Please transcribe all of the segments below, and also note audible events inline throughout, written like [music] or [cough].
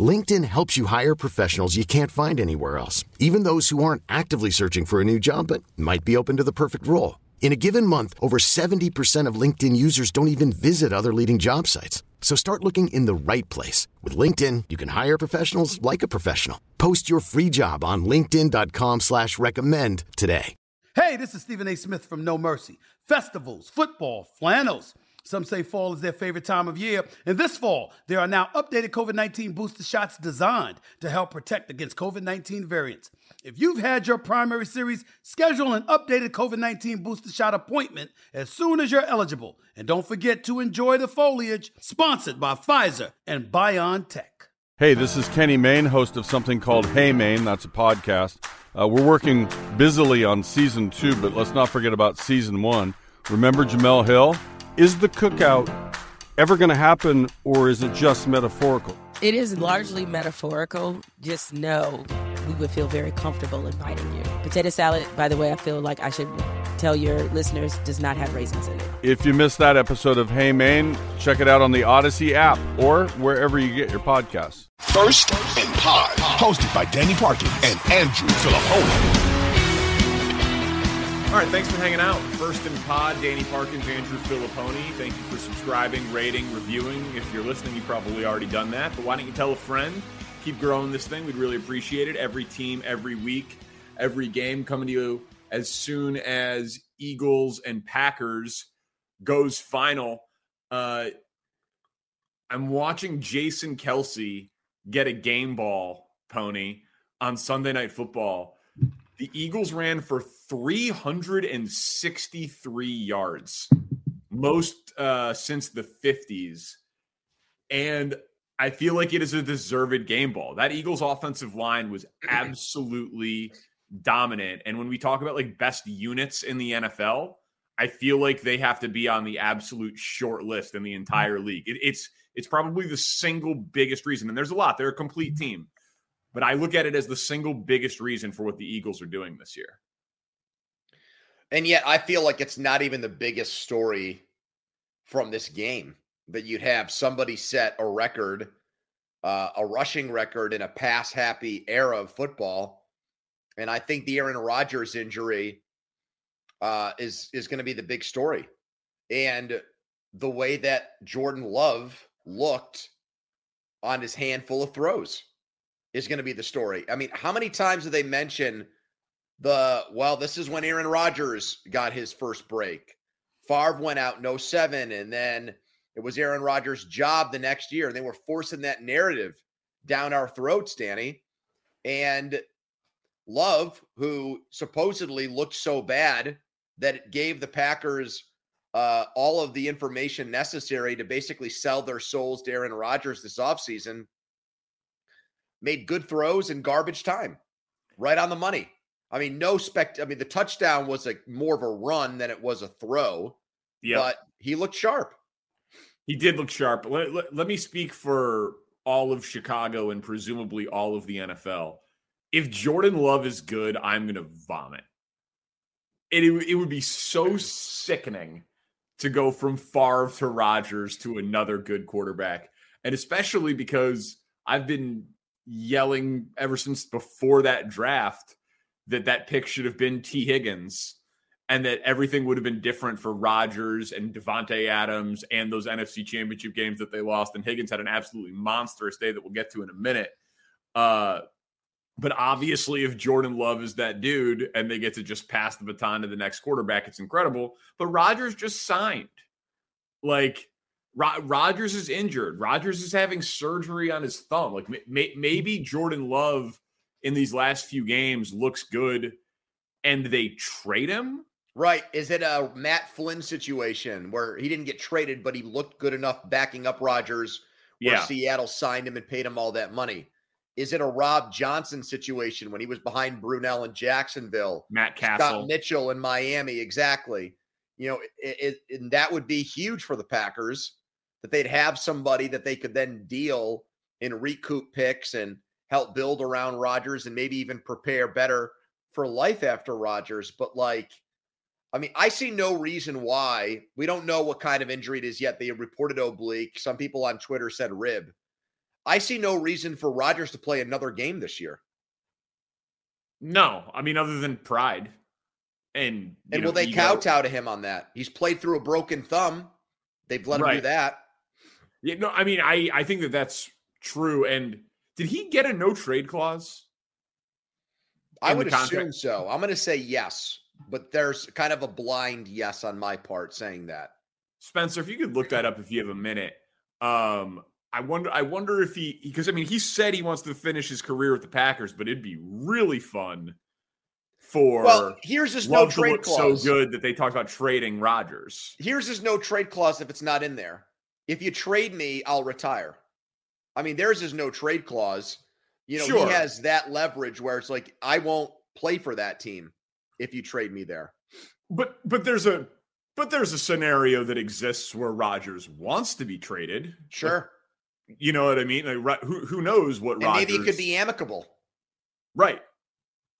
LinkedIn helps you hire professionals you can't find anywhere else, even those who aren't actively searching for a new job but might be open to the perfect role. In a given month, over 70% of LinkedIn users don't even visit other leading job sites. So start looking in the right place. With LinkedIn, you can hire professionals like a professional. Post your free job on linkedin.com slash recommend today. Hey, this is Stephen A. Smith from No Mercy. Festivals, football, flannels. Some say fall is their favorite time of year. And this fall, there are now updated COVID 19 booster shots designed to help protect against COVID 19 variants. If you've had your primary series, schedule an updated COVID 19 booster shot appointment as soon as you're eligible. And don't forget to enjoy the foliage, sponsored by Pfizer and BioNTech. Hey, this is Kenny Mayne, host of something called Hey Mayne. That's a podcast. Uh, we're working busily on season two, but let's not forget about season one. Remember Jemele Hill? Is the cookout ever going to happen, or is it just metaphorical? It is largely metaphorical. Just know we would feel very comfortable inviting you. Potato salad, by the way, I feel like I should tell your listeners, does not have raisins in it. If you missed that episode of Hey Mayne, check it out on the Odyssey app or wherever you get your podcasts. First and Pod, hosted by Danny Parkin and Andrew Fillipponi. All right, thanks for hanging out. First in Pod, Danny Parkins, Andrew Fillipponi. Thank you for subscribing, rating, reviewing. If you're listening, you've probably already done that, but why don't you tell a friend? Keep growing this thing. We'd really appreciate it. Every team, every week, every game coming to you as soon as Eagles and Packers goes final. Uh, I'm watching Jason Kelce get a game ball pony on Sunday Night Football. The Eagles ran for 363 yards, most uh, since the 50s. And I feel like it is a deserved game ball. That Eagles offensive line was absolutely dominant. And when we talk about like best units in the NFL, I feel like they have to be on the absolute short list in the entire league. It, it's it's probably the single biggest reason, and there's a lot. They're a complete team, but I look at it as the single biggest reason for what the Eagles are doing this year. And yet, I feel like it's not even the biggest story from this game that you'd have somebody set a record, uh, a rushing record in a pass happy era of football. And I think the Aaron Rodgers injury uh, is is going to be the big story. And the way that Jordan Love looked on his handful of throws is going to be the story. I mean, how many times do they mention the well, this is when Aaron Rodgers got his first break. Favre went out no 07, and then it was Aaron Rodgers' job the next year. And they were forcing that narrative down our throats, Danny. And Love, who supposedly looked so bad that it gave the Packers uh, all of the information necessary to basically sell their souls to Aaron Rodgers this offseason, made good throws in garbage time, right on the money. I mean, no spect. I mean, the touchdown was like more of a run than it was a throw. Yeah, but he looked sharp. He did look sharp. Let, let, let me speak for all of Chicago and presumably all of the NFL. If Jordan Love is good, I'm going to vomit. It, it would be so sickening to go from Favre to Rodgers to another good quarterback. And especially because I've been yelling ever since before that draft that that pick should have been Tee Higgins and that everything would have been different for Rodgers and Davante Adams and those NFC championship games that they lost. And Higgins had an absolutely monstrous day that we'll get to in a minute. Uh, but obviously, if Jordan Love is that dude and they get to just pass the baton to the next quarterback, it's incredible. But Rodgers just signed. Like, Ro- Rodgers is injured. Rodgers is having surgery on his thumb. Like, may- maybe Jordan Love in these last few games looks good and they trade him. Right. Is it a Matt Flynn situation where he didn't get traded, but he looked good enough backing up Rodgers where Yeah. Seattle signed him and paid him all that money? Is it a Rob Johnson situation when he was behind Brunell in Jacksonville? Matt Cassel, Scott Mitchell in Miami, exactly. You know, it, it, and that would be huge for the Packers that they'd have somebody that they could then deal and recoup picks and help build around Rodgers and maybe even prepare better for life after Rodgers. But like, I mean, I see no reason why we don't know what kind of injury it is yet. They reported oblique. Some people on Twitter said rib. I see no reason for Rodgers to play another game this year. No, I mean other than pride, and And know, will they ego. kowtow to him on that? He's played through a broken thumb. They've let him do that. Yeah, no, I mean I I think that that's true. And did he get a no trade clause? I would assume so. I'm going to say yes, but there's kind of a blind yes on my part saying that. Spencer, if you could look that up if you have a minute. Um, I wonder. I wonder if he because I mean he said he wants to finish his career with the Packers, but it'd be really fun for Well, here's his no trade clause. so good that they talked about trading Rodgers. Here's his no trade clause if it's not in there. If you trade me, I'll retire. I mean, theirs is no trade clause. You know, Sure. he has that leverage where it's like, I won't play for that team if you trade me there. But but there's a but there's a scenario that exists where Rodgers wants to be traded. Sure. You know what I mean? Like, who who knows what and Rodgers maybe it could be amicable. Right.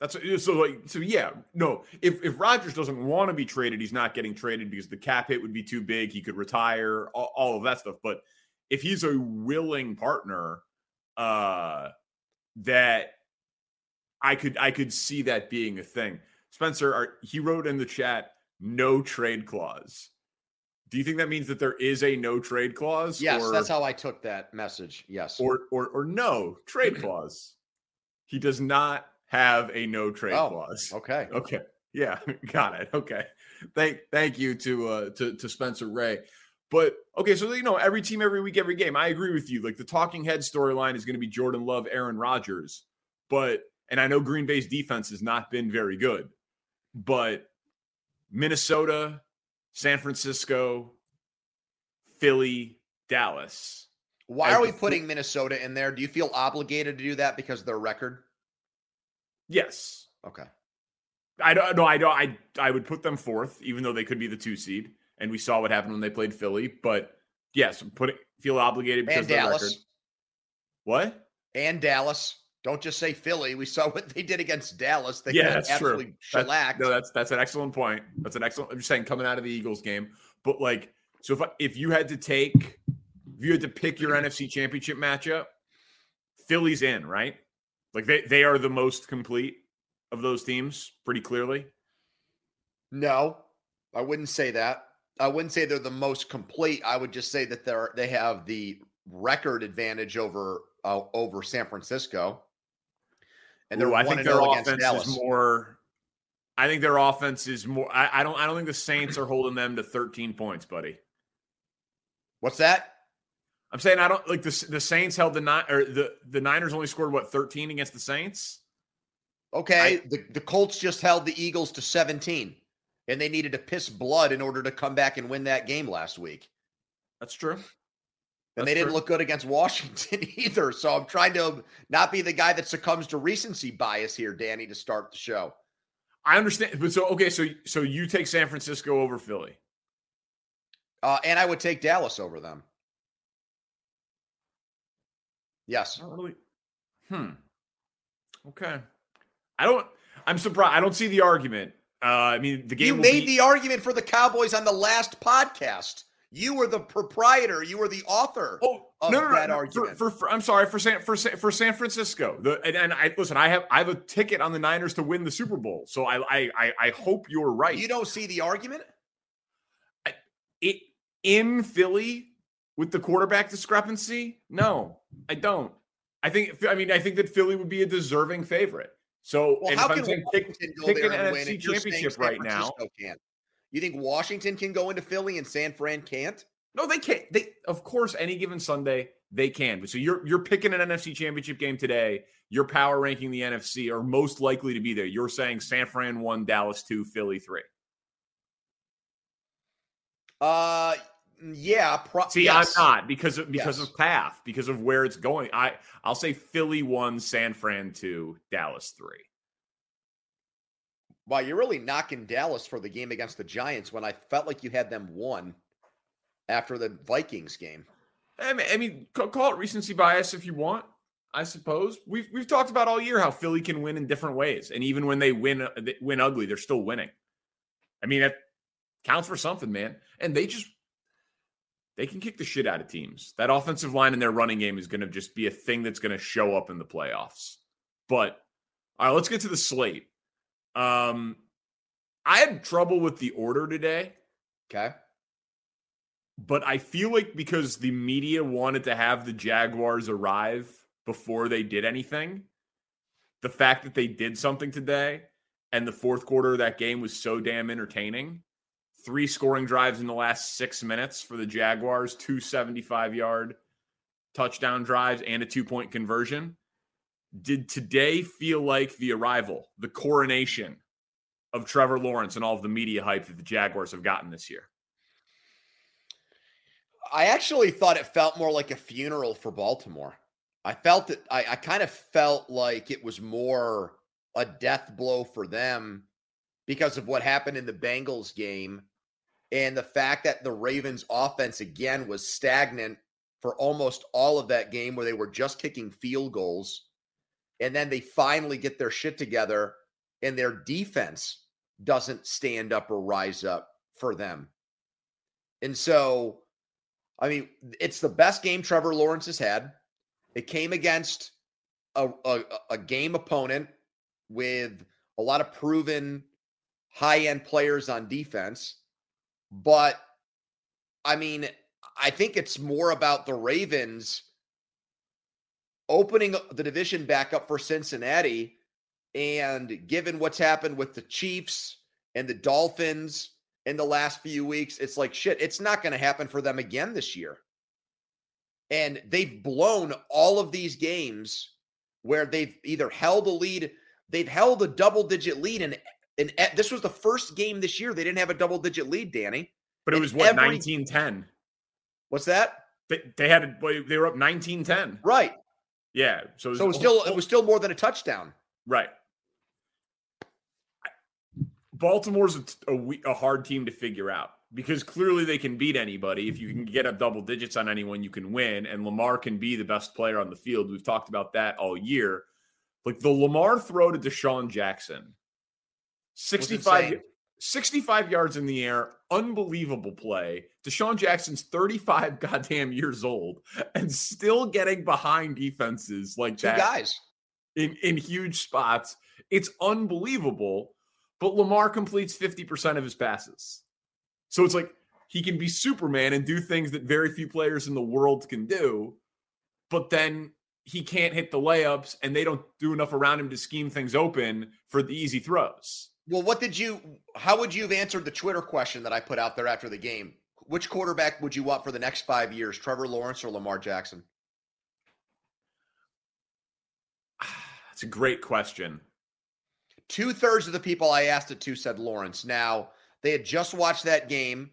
That's so like so yeah no if if Rodgers doesn't want to be traded he's not getting traded because the cap hit would be too big he could retire all, all of that stuff but if he's a willing partner uh that I could I could see that being a thing Spencer are, he wrote in the chat no trade clause do you think that means that there is a no trade clause Yes, or, that's how I took that message. Yes. or or or no trade [clears throat] clause he does not have a no trade Oh, clause okay. Okay. Yeah, [laughs] got it. Okay. Thank thank you to uh to, to Spencer Ray. But okay, so you know, every team, every week, every game. I agree with you. Like the talking head storyline is going to be Jordan Love, Aaron Rodgers. But and I know Green Bay's defense has not been very good, but Minnesota, San Francisco, Philly, Dallas. Why are we putting Minnesota in there? Do you feel obligated to do that because of their record? Yes. Okay. I don't know. I don't I I would put them fourth, even though they could be the two seed. And we saw what happened when they played Philly. But yes, put it feel obligated because And of their Dallas. record. What? And Dallas. Don't just say Philly. We saw what they did against Dallas. They yeah, that's true. absolutely That's, shellacked. no, that's that's an excellent point. That's an excellent. I'm just saying, coming out of the Eagles game, but like, so if I, if you had to take, if you had to pick your [clears throat] NFC Championship matchup, Philly's in, right? Like they they are the most complete of those teams, pretty clearly. No, I wouldn't say that. I wouldn't say they're the most complete. I would just say that they're they have the record advantage over uh, over San Francisco. And they're Ooh, I think their offense is more. I think their offense is more. I, I don't. I don't think the Saints are holding them to 13 points, buddy. What's that? I'm saying I don't like the the Saints held the nine or the the Niners only scored what 13 against the Saints. Okay, the, the Colts just held the Eagles to 17, and they needed to piss blood in order to come back and win that game last week. That's true. And That's they didn't true. look good against Washington [laughs] either. So I'm trying to not be the guy that succumbs to recency bias here, Danny, to start the show. I understand, but so okay, so so you take San Francisco over Philly. Uh, and I would take Dallas over them. Yes. Don't really. Hmm. Okay. I don't. I'm surprised. I don't see the argument. Uh, I mean, the game. You made be- the argument for the Cowboys on the last podcast. You were the proprietor. You were the author Oh of no, no, no, that no, For, argument. for, for- I'm sorry for San for San, for San Francisco. The and, and I listen. I have I have a ticket on the Niners to win the Super Bowl. So I I I, I hope you're right. you don't see the argument? it in Philly with the quarterback discrepancy? No, I don't. I think I mean I think that Philly would be a deserving favorite. So Well, how if I'm can saying pick, go pick there an and win NFC if championship right now. Can't. You think Washington can go into Philly and San Fran can't? No, they can't. They of course any given Sunday they can. So you're you're picking an NFC championship game today. You're power ranking the NFC are most likely to be there. You're saying San Fran one, Dallas two, Philly three. Uh yeah. Pro- See, yes. I'm not because of because Yes. of path, because of where it's going. I I'll say Philly one, San Fran two, Dallas three. Wow, you're really knocking Dallas for the game against the Giants when I felt like you had them won after the Vikings game. I mean, I mean, call it recency bias if you want. I suppose we've we've talked about all year how Philly can win in different ways, and even when they win uh, they win ugly, they're still winning. I mean, that counts for something, man. And they just they can kick the shit out of teams. That offensive line in their running game is going to just be a thing that's going to show up in the playoffs. But all right, let's get to the slate. Um, I had trouble with the order today Okay. but I feel like because the media wanted to have the Jaguars arrive before they did anything, the fact that they did something today and the fourth quarter of that game was so damn entertaining. Three scoring drives in the last six minutes for the Jaguars, two 75 yard touchdown drives, and a two point conversion. Did today feel like the arrival, the coronation of Trevor Lawrence and all of the media hype that the Jaguars have gotten this year? I actually thought it felt more like a funeral for Baltimore. I felt it. I, I kind of felt like it was more a death blow for them because of what happened in the Bengals game and the fact that the Ravens offense again was stagnant for almost all of that game where they were just kicking field goals. And then they finally get their shit together and their defense doesn't stand up or rise up for them. And so, I mean, it's the best game Trevor Lawrence has had. It came against a, a, a game opponent with a lot of proven high end players on defense. But I mean, I think it's more about the Ravens opening the division back up for Cincinnati. And given what's happened with the Chiefs and the Dolphins in the last few weeks, it's like shit, it's not going to happen for them again this year. And they've blown all of these games where they've either held a lead, they've held a double digit lead. And, and this was the first game this year they didn't have a double digit lead, Danny. But it And was what, every- 19 10? What's that? They, they had a, they were up 19 10. Right. Yeah. So it was, So it was still it was still more than a touchdown. right. Baltimore's a, a, a hard team to figure out because clearly they can beat anybody. If you can get up double digits on anyone, you can win. And Lamar can be the best player on the field. We've talked about that all year. Like the Lamar throw to DeSean Jackson, 65, 65 yards in the air, unbelievable play. DeSean Jackson's 35 [laughs] goddamn years old and still getting behind defenses like Two that guys. in, in huge spots. It's unbelievable. But Lamar completes 50% of his passes. So it's like he can be Superman and do things that very few players in the world can do. But then he can't hit the layups and they don't do enough around him to scheme things open for the easy throws. Well, what did you how would you have answered the Twitter question that I put out there after the game? Which quarterback would you want for the next five years, Trevor Lawrence or Lamar Jackson? [sighs] That's a great question. Two thirds of the people I asked it to said Lawrence. Now, they had just watched that game.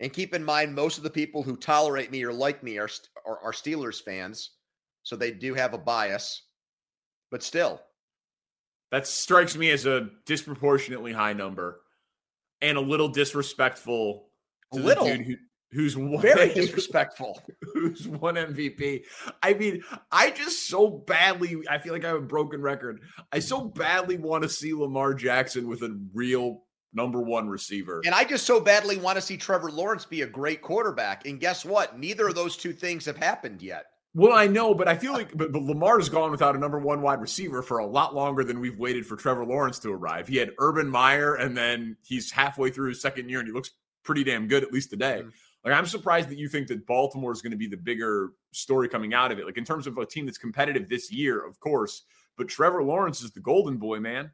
And keep in mind, most of the people who tolerate me or like me are, are, are Steelers fans. So they do have a bias. But still, That strikes me as a disproportionately high number and a little disrespectful A little? who, who's won, very [laughs] disrespectful. [laughs] who's won MVP. I mean, I just so badly, I feel like I have a broken record. I so badly want to see Lamar Jackson with a real number one receiver. And I just so badly want to see Trevor Lawrence be a great quarterback. And guess what? Neither of those two things have happened yet. Well, I know, but I feel like but, but Lamar's gone without a number one wide receiver for a lot longer than we've waited for Trevor Lawrence to arrive. He had Urban Meyer, and then he's halfway through his second year, and he looks pretty damn good, at least today. Mm-hmm. Like, I'm surprised that you think that Baltimore is going to be the bigger story coming out of it. Like, in terms of a team that's competitive this year, of course, but Trevor Lawrence is the golden boy, man.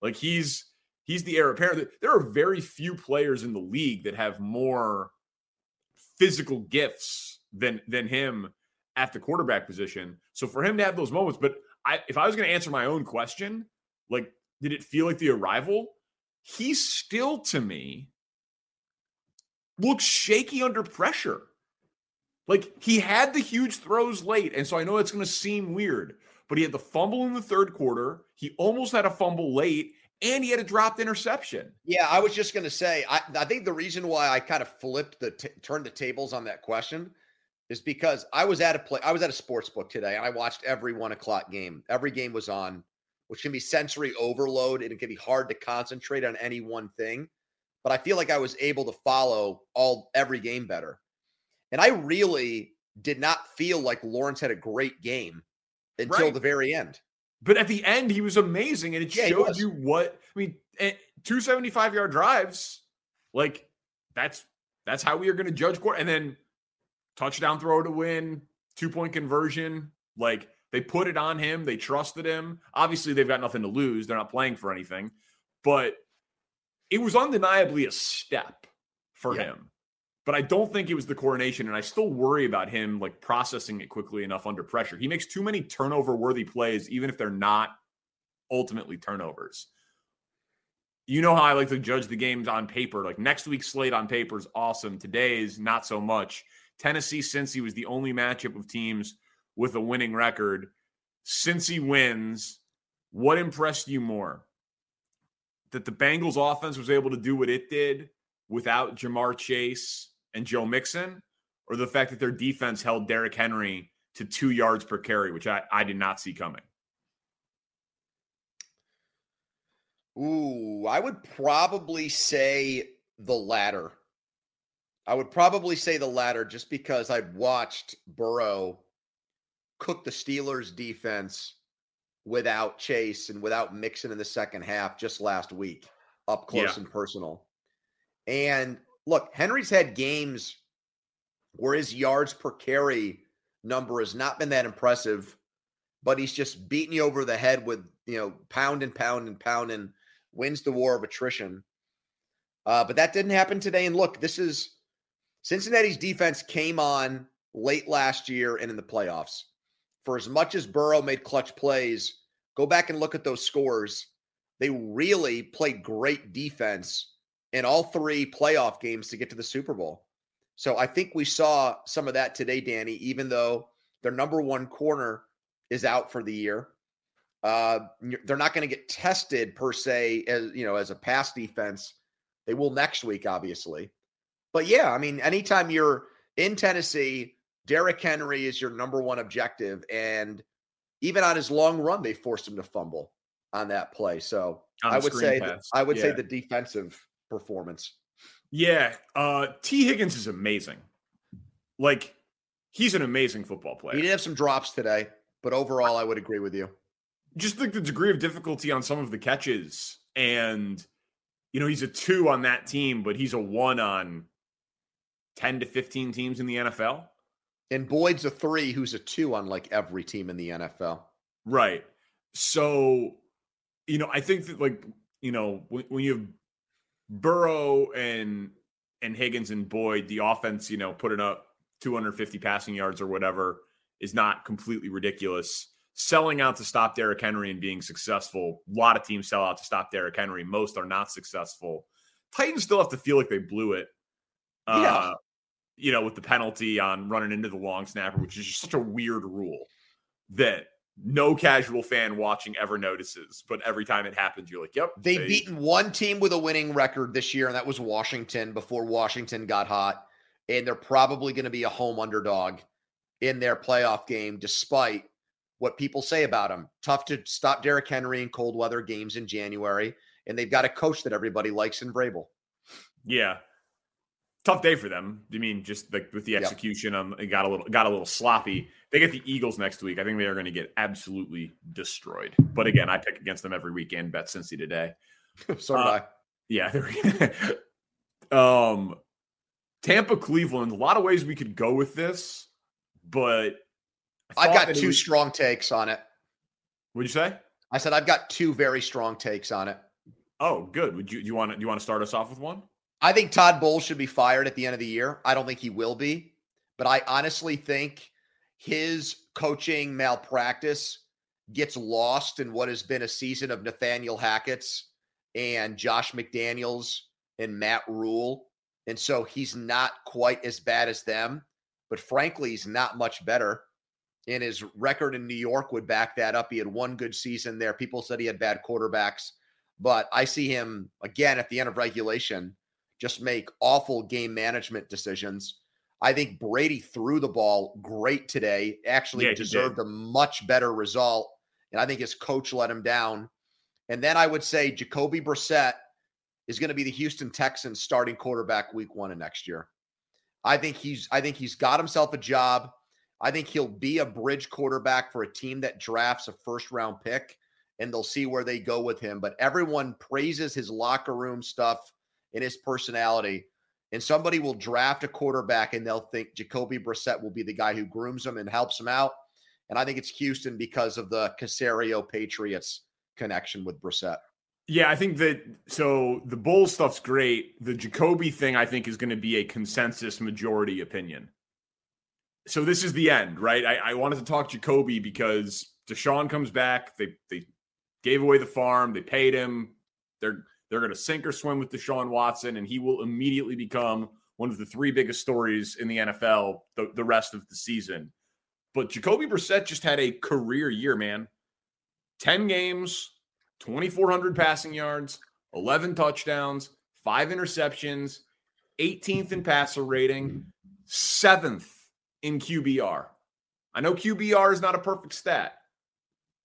Like, he's he's the heir apparent. There are very few players in the league that have more physical gifts than than him at the quarterback position. So for him to have those moments, but I, if I was going to answer my own question, like, did it feel like the arrival? He still, to me, looks shaky under pressure. Like he had the huge throws late. And so I know it's going to seem weird, but he had the fumble in the third quarter. He almost had a fumble late and he had a dropped interception. Yeah, I was just going to say, I, I think the reason why I kind of flipped the, t- turned the tables on that question is because I was at a play, I was at a sports book today and I watched every one o'clock game. Every game was on, which can be sensory overload and it can be hard to concentrate on any one thing. But I feel like I was able to follow all every game better. And I really did not feel like Lawrence had a great game until Right. the very end. But at the end, he was amazing, and it Yeah, showed you what I mean. eh, Two seventy-five yard drives, like that's that's how we are going to judge court. And then touchdown throw to win, two point conversion. Like they put it on him, they trusted him. Obviously, they've got nothing to lose; they're not playing for anything. But it was undeniably a step for Yeah. him. But I don't think it was the coronation, and I still worry about him like processing it quickly enough under pressure. He makes too many turnover worthy plays, even if they're not ultimately turnovers. You know how I like to judge the games on paper. Like next week's slate on paper is awesome. Today's not so much. Tennessee, Cincy was the only matchup of teams with a winning record. Cincy wins. What impressed you more? That the Bengals offense was able to do what it did without Ja'Marr Chase and Joe Mixon, or the fact that their defense held Derrick Henry to two yards per carry, which I, I did not see coming. Ooh, I would probably say the latter. I would probably say the latter just because I've watched Burrow cook the Steelers defense without Chase and without Mixon in the second half just last week, up close Yeah. and personal. And look, Henry's had games where his yards per carry number has not been that impressive, but he's just beating you over the head with, you know, pound and pound and pound and wins the war of attrition. Uh, but that didn't happen today. And look, this is Cincinnati's defense came on late last year and in the playoffs. For as much as Burrow made clutch plays, go back and look at those scores. They really played great defense in all three playoff games to get to the Super Bowl. So I think we saw some of that today, Danny, even though their number one corner is out for the year. Uh, they're not going to get tested per se as you know as a pass defense. They will next week, obviously. But yeah, I mean, anytime you're in Tennessee, Derrick Henry is your number one objective, and even on his long run, they forced him to fumble on that play. So I would say. I would say the defensive performance. Yeah, uh, Tee Higgins is amazing. Like he's an amazing football player. He did have some drops today, but overall, I would agree with you. Just like the degree of difficulty on some of the catches, and you know he's a two on that team, but he's a one on ten to fifteen teams in the NFL. And Boyd's a three, who's a two on like every team in the NFL. Right. So, you know, I think that like, you know, when, when you have Burrow and and Higgins and Boyd, the offense, you know, putting up 250 passing yards or whatever is not completely ridiculous. Selling out to stop Derrick Henry and being successful. A lot of teams sell out to stop Derrick Henry. Most are not successful. Titans still have to feel like they blew it. Yeah. Uh, you know, with the penalty on running into the long snapper, which is just such a weird rule that no casual fan watching ever notices. But every time it happens, you're like, yep. They've they- beaten one team with a winning record this year, and that was Washington before Washington got hot. And they're probably going to be a home underdog in their playoff game, despite what people say about them. Tough to stop Derrick Henry in cold weather games in January. And they've got a coach that everybody likes in Vrabel. Yeah. Tough day for them. I mean, just like with the execution, um, it got a little got a little sloppy. They get the Eagles next week. I think they are going to get absolutely destroyed. But again, I pick against them every weekend. Bet Cincy today. [laughs] so did Uh, I. Yeah. [laughs] um, Tampa, Cleveland. A lot of ways we could go with this, but I I've got two was- strong takes on it. What'd you say? I said I've got two very strong takes on it. Oh, good. Would you do you want to do you want to start us off with one? I think Todd Bowles should be fired at the end of the year. I don't think he will be, but I honestly think his coaching malpractice gets lost in what has been a season of Nathaniel Hackett's and Josh McDaniels and Matt Rhule. And so he's not quite as bad as them, but frankly, he's not much better. And his record in New York would back that up. He had one good season there. People said he had bad quarterbacks, but I see him again at the end of regulation just make awful game management decisions. I think Brady threw the ball great today, actually Yeah, deserved a much better result. And I think his coach let him down. And then I would say Jacoby Brissett is going to be the Houston Texans starting quarterback week one of next year. I think he's I think he's got himself a job. I think he'll be a bridge quarterback for a team that drafts a first round pick and they'll see where they go with him. But everyone praises his locker room stuff and his personality. And somebody will draft a quarterback and they'll think Jacoby Brissett will be the guy who grooms him and helps him out. And I think it's Houston because of the Caserio Patriots connection with Brissett. Yeah, I think that so the bull stuff's great. The Jacoby thing, I think, is going to be a consensus majority opinion. So this is the end, right? I, I wanted to talk Jacoby because Deshaun comes back. They they gave away the farm. They paid him. They're they're going to sink or swim with Deshaun Watson, and he will immediately become one of the three biggest stories in the NFL the, the rest of the season. But Jacoby Brissett just had a career year, man. 10 games, 2,400 passing yards, 11 touchdowns, five interceptions, 18th in passer rating, seventh in QBR. I know QBR is not a perfect stat,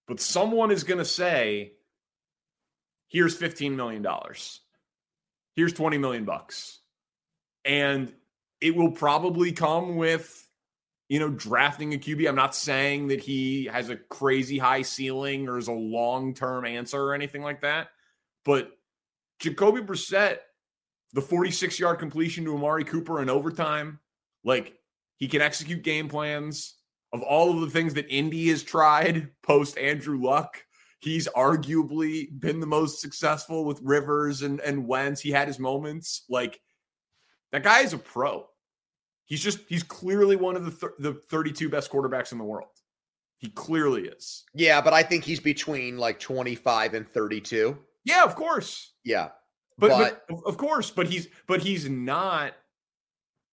but someone is going to say, here's $15 million. Here's 20 million bucks. And it will probably come with you know, drafting a QB. I'm not saying that he has a crazy high ceiling or is a long term answer or anything like that. But Jacoby Brissett, the 46 yard completion to Amari Cooper in overtime, like he can execute game plans of all of the things that Indy has tried post Andrew Luck. He's arguably been the most successful with Rivers and, and Wentz. He had his moments. Like that guy is a pro. He's just he's clearly one of the th- the 32 best quarterbacks in the world. He clearly is. Yeah, but I think he's between like 25 and 32. Yeah, of course. Yeah. But, But- but of course, but he's but he's not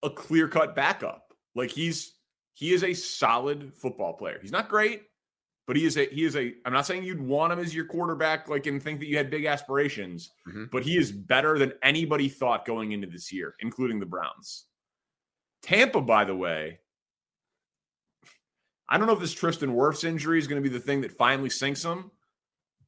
a clear-cut backup. Like he's he is a solid football player. He's not great, but he is a he is a I'm not saying you'd want him as your quarterback like and think that you had big aspirations, Mhm. but he is better than anybody thought going into this year, including the Browns. Tampa, by the way, I don't know if this Tristan Wirfs injury is going to be the thing that finally sinks him,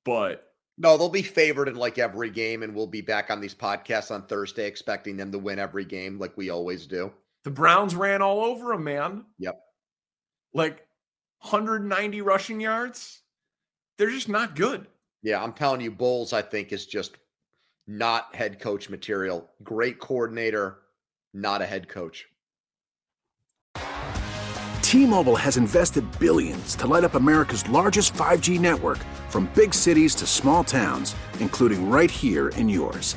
but No, they'll be favored in like every game, and we'll be back on these podcasts on Thursday expecting them to win every game like we always do. the Browns ran all over him, man. Yep. Like 190 rushing yards. They're just not good. Yeah, I'm telling you, Bowles, I think, is just not head coach material. Great coordinator, not a head coach. T-Mobile has invested billions to light up America's largest 5G network from big cities to small towns, including right here in yours.